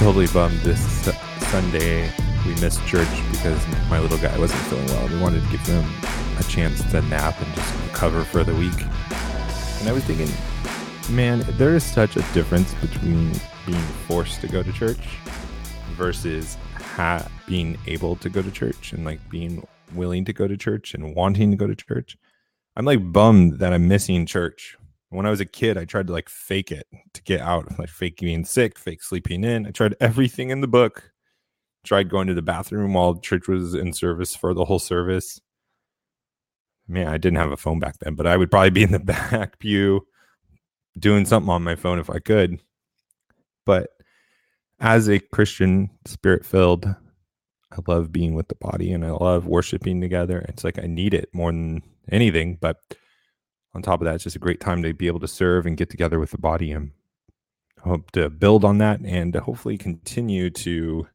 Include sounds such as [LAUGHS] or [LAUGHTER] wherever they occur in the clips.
totally bummed this Sunday we missed church because my little guy wasn't feeling well. We wanted to give him a chance to nap and just recover for the week. And I was thinking, man, there is such a difference between being forced to go to church versus ha- being able to go to church and like being willing to go to church and wanting to go to church. I'm like bummed that I'm missing church when I was a kid, I tried to like fake it to get out, like fake being sick, fake sleeping in. I tried everything in the book. Tried going to the bathroom while church was in service for the whole service. Man, I didn't have a phone back then, but I would probably be in the [LAUGHS] back pew doing something on my phone if I could. But as a Christian, spirit filled, I love being with the body and I love worshiping together. It's like I need it more than anything. But on top of that, it's just a great time to be able to serve and get together with the body and hope to build on that and hopefully continue to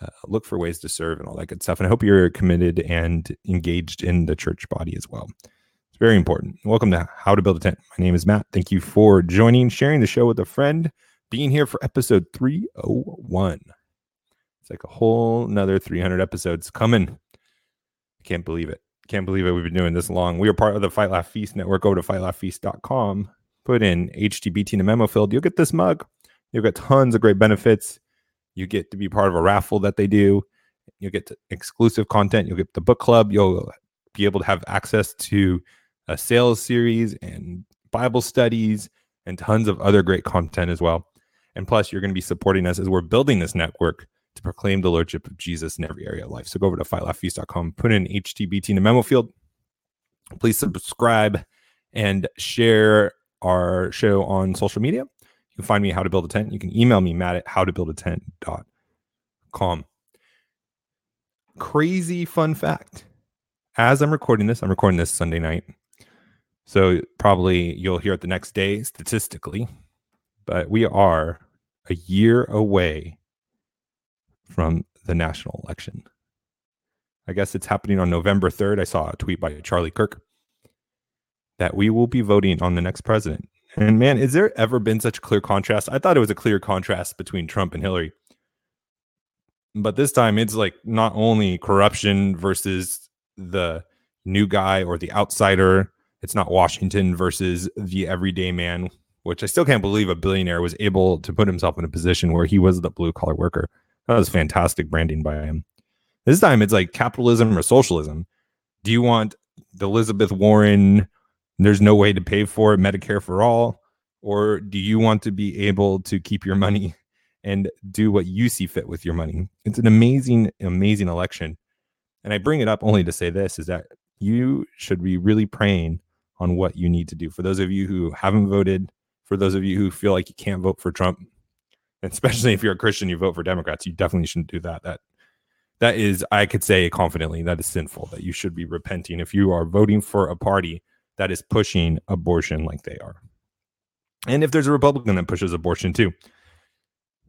uh, look for ways to serve and all that good stuff. And I hope you're committed and engaged in the church body as well. It's very important. Welcome to How to Build a Tent. My name is Matt. Thank you for joining, sharing the show with a friend, being here for episode 301. It's like a whole another 300 episodes coming. I can't believe it. Can't believe it. We've been doing this long. We are part of the Fight Laugh Feast network. Go to fightlaughfeast.com. Put in HTBT in the memo field. You'll get this mug. You'll get tons of great benefits. You get to be part of a raffle that they do. You'll get exclusive content. You'll get the book club. You'll be able to have access to a sales series and Bible studies and tons of other great content as well. And plus, you're going to be supporting us as we're building this network to proclaim the lordship of Jesus in every area of life. So go over to fightlaughfeast.com, put in HTBT in the memo field. Please subscribe and share our show on social media. You can find me how to build a tent. You can email me, Matt at howtobuildatent.com. Crazy fun fact. As I'm recording this, I'm recording this Sunday night. So probably you'll hear it the next day statistically, but we are a year away from the national election. I guess it's happening on November 3rd. I saw a tweet by Charlie Kirk that we will be voting on the next president. And man, is there ever been such a clear contrast? I thought it was a clear contrast between Trump and Hillary. But this time it's like not only corruption versus the new guy or the outsider, it's not Washington versus the everyday man, which I still can't believe a billionaire was able to put himself in a position where he was the blue collar worker. That was fantastic branding by him. This time it's like capitalism or socialism. Do you want the Elizabeth Warren, there's no way to pay for it, Medicare for all? Or do you want to be able to keep your money and do what you see fit with your money? It's an amazing, amazing election. And I bring it up only to say this is that you should be really praying on what you need to do. For those of you who haven't voted, for those of you who feel like you can't vote for Trump, especially if you're a Christian, you vote for Democrats. You definitely shouldn't do that. That that is, I could say confidently, that is sinful. That you should be repenting if you are voting for a party that is pushing abortion like they are. And if there's a Republican that pushes abortion too,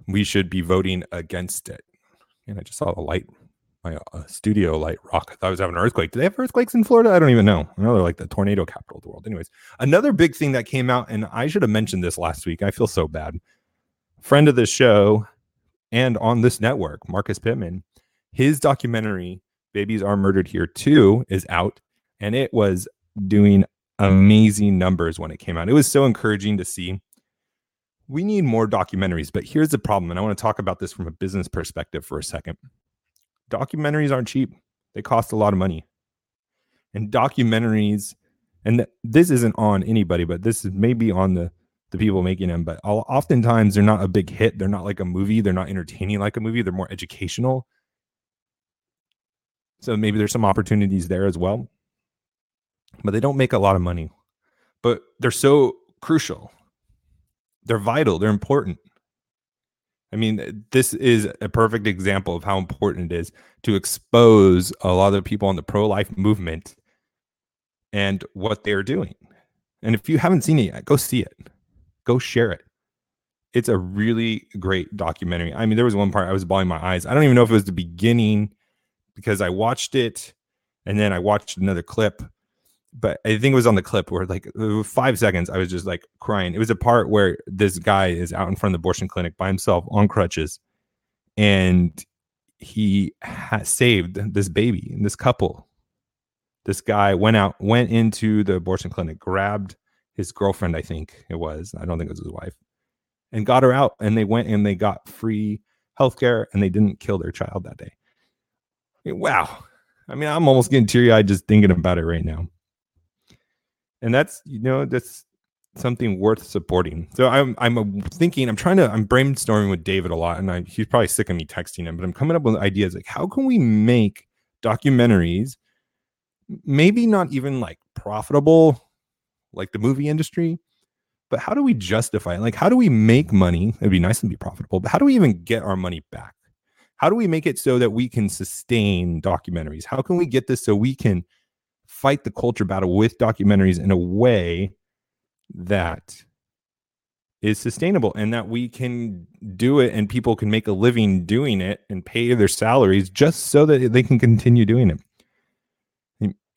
we should be voting against it. And I just saw a light, my uh, studio light rock. I thought I was having an earthquake. Do they have earthquakes in Florida? I don't even know. I know they're like the tornado capital of the world. Anyways, another big thing that came out, and I should have mentioned this last week. I feel so bad friend of the show and on this network, Marcus Pittman, his documentary, Babies Are Murdered Here Too, is out. And it was doing amazing numbers when it came out. It was so encouraging to see. We need more documentaries, but here's the problem. And I want to talk about this from a business perspective for a second. Documentaries aren't cheap, they cost a lot of money. And documentaries, and this isn't on anybody, but this is maybe on the the people making them, but oftentimes they're not a big hit. They're not like a movie. They're not entertaining like a movie. They're more educational. So maybe there's some opportunities there as well. But they don't make a lot of money. But they're so crucial. They're vital. They're important. I mean, this is a perfect example of how important it is to expose a lot of people in the pro life movement and what they're doing. And if you haven't seen it yet, go see it go share it. It's a really great documentary. I mean, there was one part I was bawling my eyes. I don't even know if it was the beginning because I watched it and then I watched another clip but I think it was on the clip where like five seconds, I was just like crying. It was a part where this guy is out in front of the abortion clinic by himself on crutches, and he has saved this baby and this couple. This guy went out, went into the abortion clinic, grabbed his girlfriend, I think it was. I don't think it was his wife, and got her out. And they went and they got free healthcare, and they didn't kill their child that day. Eh, wow. I mean, I'm almost getting teary eyed just thinking about it right now. And that's, you know, that's something worth supporting. So I'm I'm uh, thinking, I'm trying to I'm brainstorming with David a lot, and I, he's probably sick of me texting him, but I'm coming up with ideas like how can we make documentaries, maybe not even like profitable, like the movie industry, but how do we justify it? Like how do we make money? It'd be nice to be profitable, but how do we even get our money back? How do we make it so that we can sustain documentaries? How can we get this so we can fight the culture battle with documentaries in a way that is sustainable and that we can do it and people can make a living doing it and pay their salaries just so that they can continue doing it.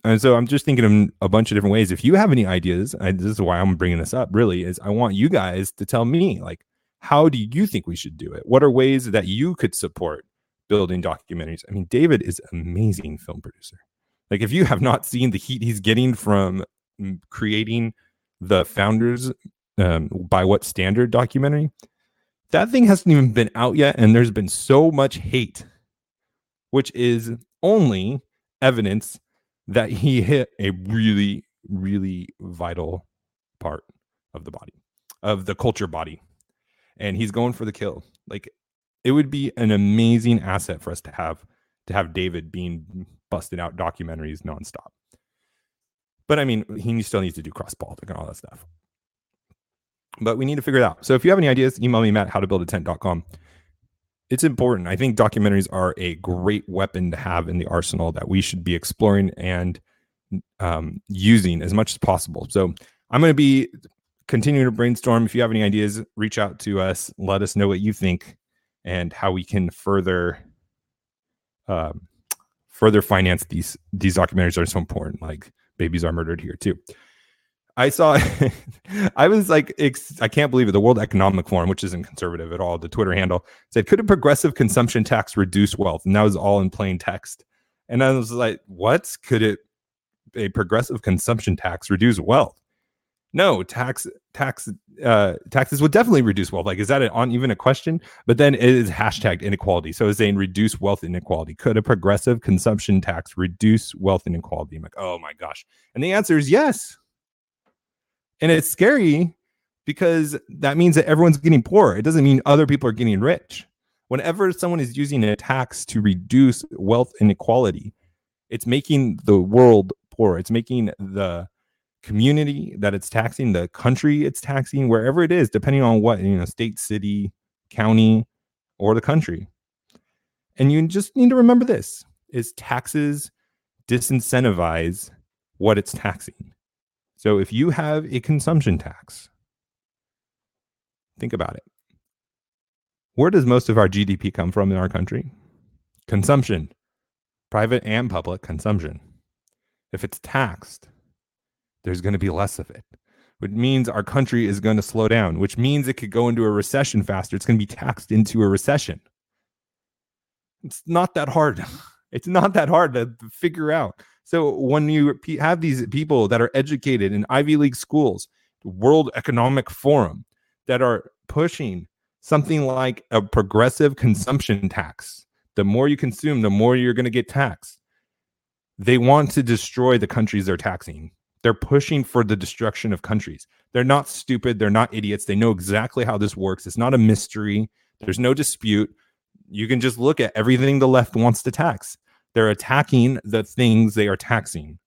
And so I'm just thinking of a bunch of different ways. If you have any ideas, I, this is why I'm bringing this up. Really, is I want you guys to tell me like, how do you think we should do it? What are ways that you could support building documentaries? I mean, David is amazing film producer. Like, if you have not seen the heat he's getting from creating the founders um, by what standard documentary that thing hasn't even been out yet and there's been so much hate which is only evidence that he hit a really really vital part of the body of the culture body and he's going for the kill like it would be an amazing asset for us to have to have david being busted out documentaries nonstop but I mean, he still needs to do cross politic and all that stuff. But we need to figure it out. So if you have any ideas, email me, Matt, how to build a tent.com. It's important. I think documentaries are a great weapon to have in the arsenal that we should be exploring and um, using as much as possible. So I'm going to be continuing to brainstorm. If you have any ideas, reach out to us. Let us know what you think and how we can further um, further finance these these documentaries are so important. Like babies are murdered here too. I saw, [LAUGHS] I was like, I can't believe it. The World Economic Forum, which isn't conservative at all, the Twitter handle said, could a progressive consumption tax reduce wealth? And that was all in plain text. And I was like, what? Could it, a progressive consumption tax reduce wealth? No, tax, tax, uh, taxes would definitely reduce wealth. Like, is that on even a question? But then it is hashtagged inequality. So it's saying reduce wealth inequality. Could a progressive consumption tax reduce wealth inequality? I'm like, oh my gosh. And the answer is yes. And it's scary because that means that everyone's getting poor. It doesn't mean other people are getting rich. Whenever someone is using a tax to reduce wealth inequality, it's making the world poor. It's making the community that it's taxing, the country it's taxing, wherever it is, depending on what, you know, state, city, county, or the country. And you just need to remember this is taxes disincentivize what it's taxing. So if you have a consumption tax, think about it. Where does most of our GDP come from in our country? Consumption, private and public consumption. If it's taxed, there's going to be less of it, which means our country is going to slow down, which means it could go into a recession faster. It's going to be taxed into a recession. It's not that hard. [LAUGHS] It's not that hard to figure out. So when you have these people that are educated in Ivy League schools, World Economic Forum, that are pushing something like a progressive consumption tax, the more you consume, the more you're going to get taxed. They want to destroy the countries they're taxing. They're pushing for the destruction of countries. They're not stupid. They're not idiots. They know exactly how this works. It's not a mystery. There's no dispute. You can just look at everything the left wants to tax. They're attacking the things they are taxing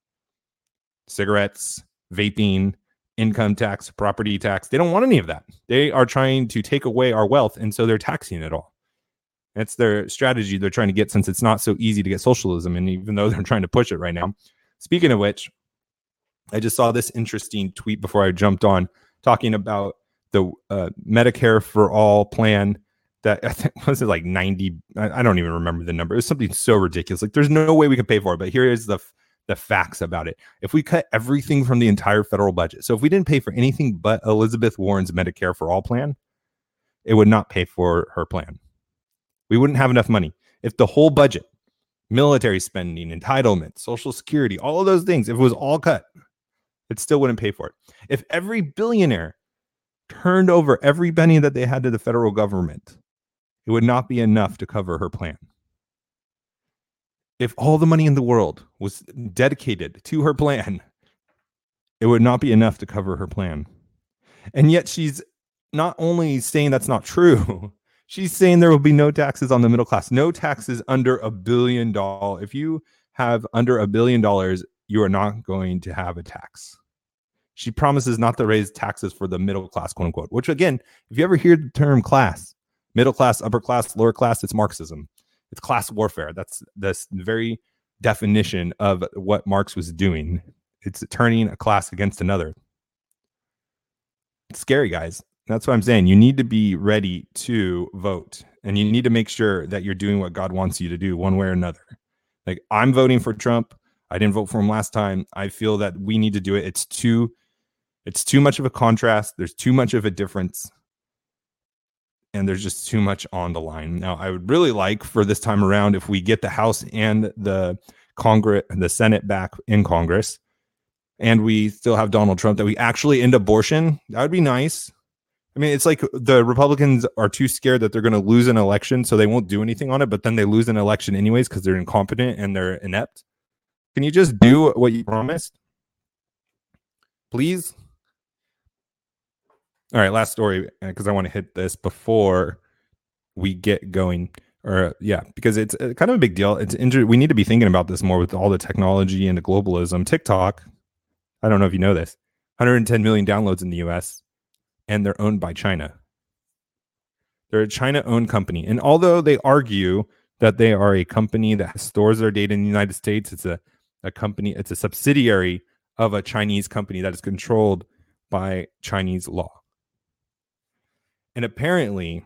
cigarettes, vaping, income tax, property tax. They don't want any of that. They are trying to take away our wealth. And so they're taxing it all. That's their strategy they're trying to get since it's not so easy to get socialism. And even though [LAUGHS] they're trying to push it right now. Speaking of which, I just saw this interesting tweet before I jumped on talking about the uh, Medicare for all plan that I think [LAUGHS] was it like 90 I, don't even remember the number. It was something so ridiculous. Like there's no way we could pay for it, but here is the the facts about it. If we cut everything from the entire federal budget, so if we didn't pay for anything but Elizabeth Warren's Medicare for All plan, it would not pay for her plan. We wouldn't have enough money. If the whole budget, military spending, entitlement, social security, all of those things, if it was all cut, it still wouldn't pay for it. If every billionaire turned over every penny that they had to the federal government, it would not be enough to cover her plan. If all the money in the world was dedicated to her plan, it would not be enough to cover her plan. And yet she's not only saying that's not true, [LAUGHS] she's saying there will be no taxes on the middle class, no taxes under a billion dollars. If you have under a billion dollars, you are not going to have a tax. She promises not to raise taxes for the middle class, quote unquote, which again, if you ever hear the term class, middle class, upper class, lower class, it's Marxism. It's class warfare. That's this very definition of what Marx was doing. It's turning a class against another. It's scary, guys. That's what I'm saying. You need to be ready to vote and you need to make sure that you're doing what God wants you to do one way or another. Like I'm voting for Trump. I didn't vote for him last time. I feel that we need to do it. It's too it's too much of a contrast. There's too much of a difference. And there's just too much on the line. Now, I would really like for this time around if we get the House and the Congress the Senate back in Congress and we still have Donald Trump that we actually end abortion. That would be nice. I mean, it's like the Republicans are too scared that they're going to lose an election, so they won't do anything on it, but then they lose an election anyways because they're incompetent and they're inept. Can you just do what you promised? Please? All right, last story because uh, I want to hit this before we get going. Or yeah, because it's uh, kind of a big deal. It's injured. We need to be thinking about this more with all the technology and the globalism. TikTok, I don't know if you know this, 110 million downloads in the U.S. and they're owned by China. They're a China-owned company, and although they argue that they are a company that stores their data in the United States, it's a a company. It's a subsidiary of a Chinese company that is controlled by Chinese law. And apparently,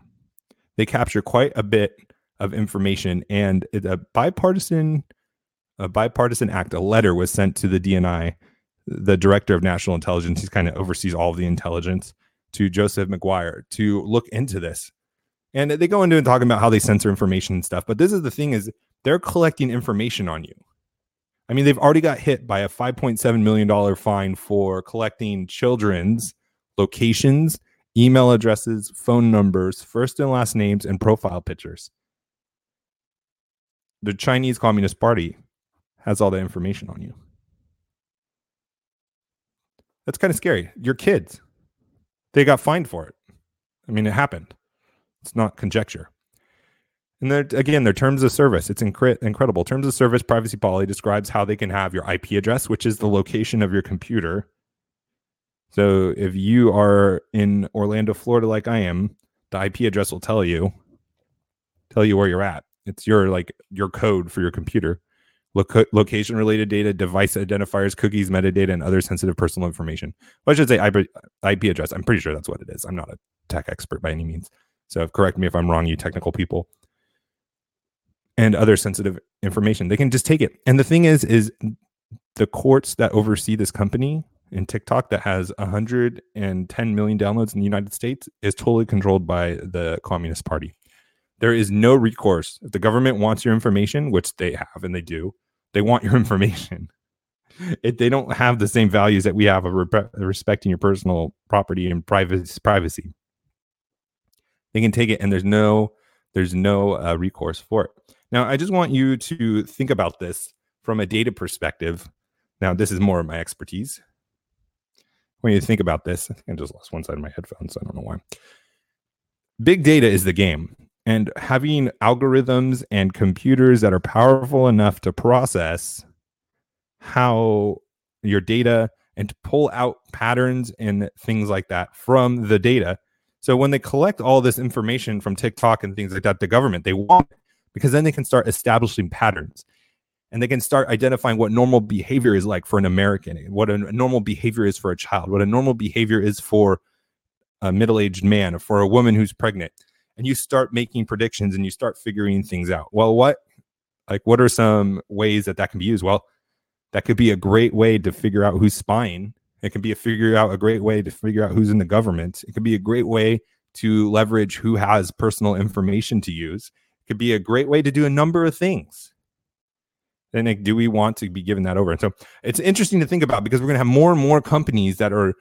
they capture quite a bit of information. And a bipartisan, a bipartisan act, a letter was sent to the DNI, the director of national intelligence. He kind of oversees all of the intelligence to Joseph Maguire to look into this. And they go into and talking about how they censor information and stuff. But this is the thing: is they're collecting information on you. I mean, they've already got hit by a $5.7 million fine for collecting children's locations email addresses, phone numbers, first and last names, and profile pictures. The Chinese Communist Party has all the information on you. That's kind of scary. Your kids, they got fined for it. I mean, it happened. It's not conjecture. And there, again, their terms of service, it's incre- incredible. Terms of service privacy policy describes how they can have your IP address, which is the location of your computer, so if you are in Orlando, Florida, like I am, the IP address will tell you tell you where you're at. It's your like your code for your computer. Loc- location related data, device identifiers, cookies, metadata, and other sensitive personal information. Well, I should say IP, IP address. I'm pretty sure that's what it is. I'm not a tech expert by any means. So correct me if I'm wrong, you technical people. And other sensitive information. They can just take it. And the thing is, is the courts that oversee this company in TikTok that has 110 million downloads in the United States is totally controlled by the Communist Party. There is no recourse. If the government wants your information, which they have and they do, they want your [LAUGHS] information. If they don't have the same values that we have of re- respecting your personal property and privacy. Privacy. They can take it, and there's no there's no uh, recourse for it. Now, I just want you to think about this from a data perspective. Now, this is more of my expertise when you think about this, I think I just lost one side of my headphones. I don't know why. Big data is the game. And having algorithms and computers that are powerful enough to process how your data and to pull out patterns and things like that from the data. So when they collect all this information from TikTok and things like that, the government, they want it because then they can start establishing patterns and they can start identifying what normal behavior is like for an American, what a normal behavior is for a child, what a normal behavior is for a middle aged man, or for a woman who's pregnant. And you start making predictions and you start figuring things out. Well, what, like, what are some ways that that can be used? Well, that could be a great way to figure out who's spying. It can be a figure out a great way to figure out who's in the government. It could be a great way to leverage who has personal information to use. It could be a great way to do a number of things. Then like, do we want to be given that over? And so it's interesting to think about because we're going to have more and more companies that are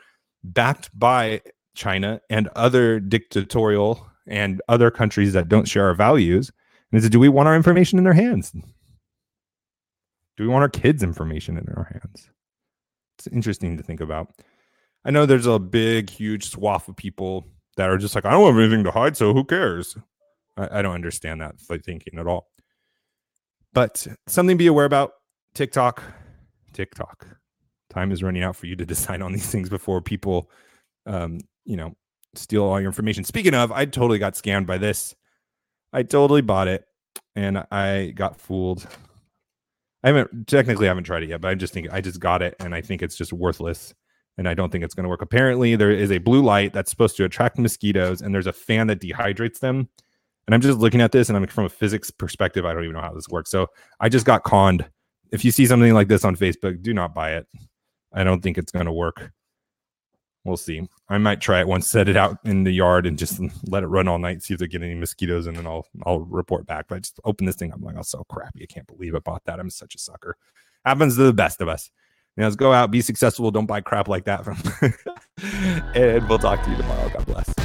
backed by China and other dictatorial and other countries that don't share our values. And is do we want our information in their hands? Do we want our kids' information in our hands? It's interesting to think about. I know there's a big, huge swath of people that are just like, I don't have anything to hide, so who cares? I, I don't understand that thinking at all. But something to be aware about TikTok. TikTok. Time is running out for you to [LAUGHS] decide on these things before people, um, you know, steal all your information. Speaking of, I totally got scammed by this. I totally bought it and I got fooled. I haven't technically I haven't tried it yet, but I just think I just got it and I think it's just worthless and I don't think it's going to work. Apparently, there is a blue light that's supposed to attract mosquitoes and there's a fan that dehydrates them. And I'm just looking at this and I'm from a physics perspective, I don't even know how this works. So I just got conned. If you see something like this on Facebook, do not buy it. I don't think it's going to work. We'll see. I might try it once, set it out in the yard and just let it run all night, see if they get any mosquitoes, and then I'll I'll report back. But I just open this thing. I'm like, oh, so crappy. I can't believe I bought that. I'm such a sucker. Happens to the best of us. Now, let's go out, be successful. Don't buy crap like that from. [LAUGHS] and we'll talk to you tomorrow. God bless.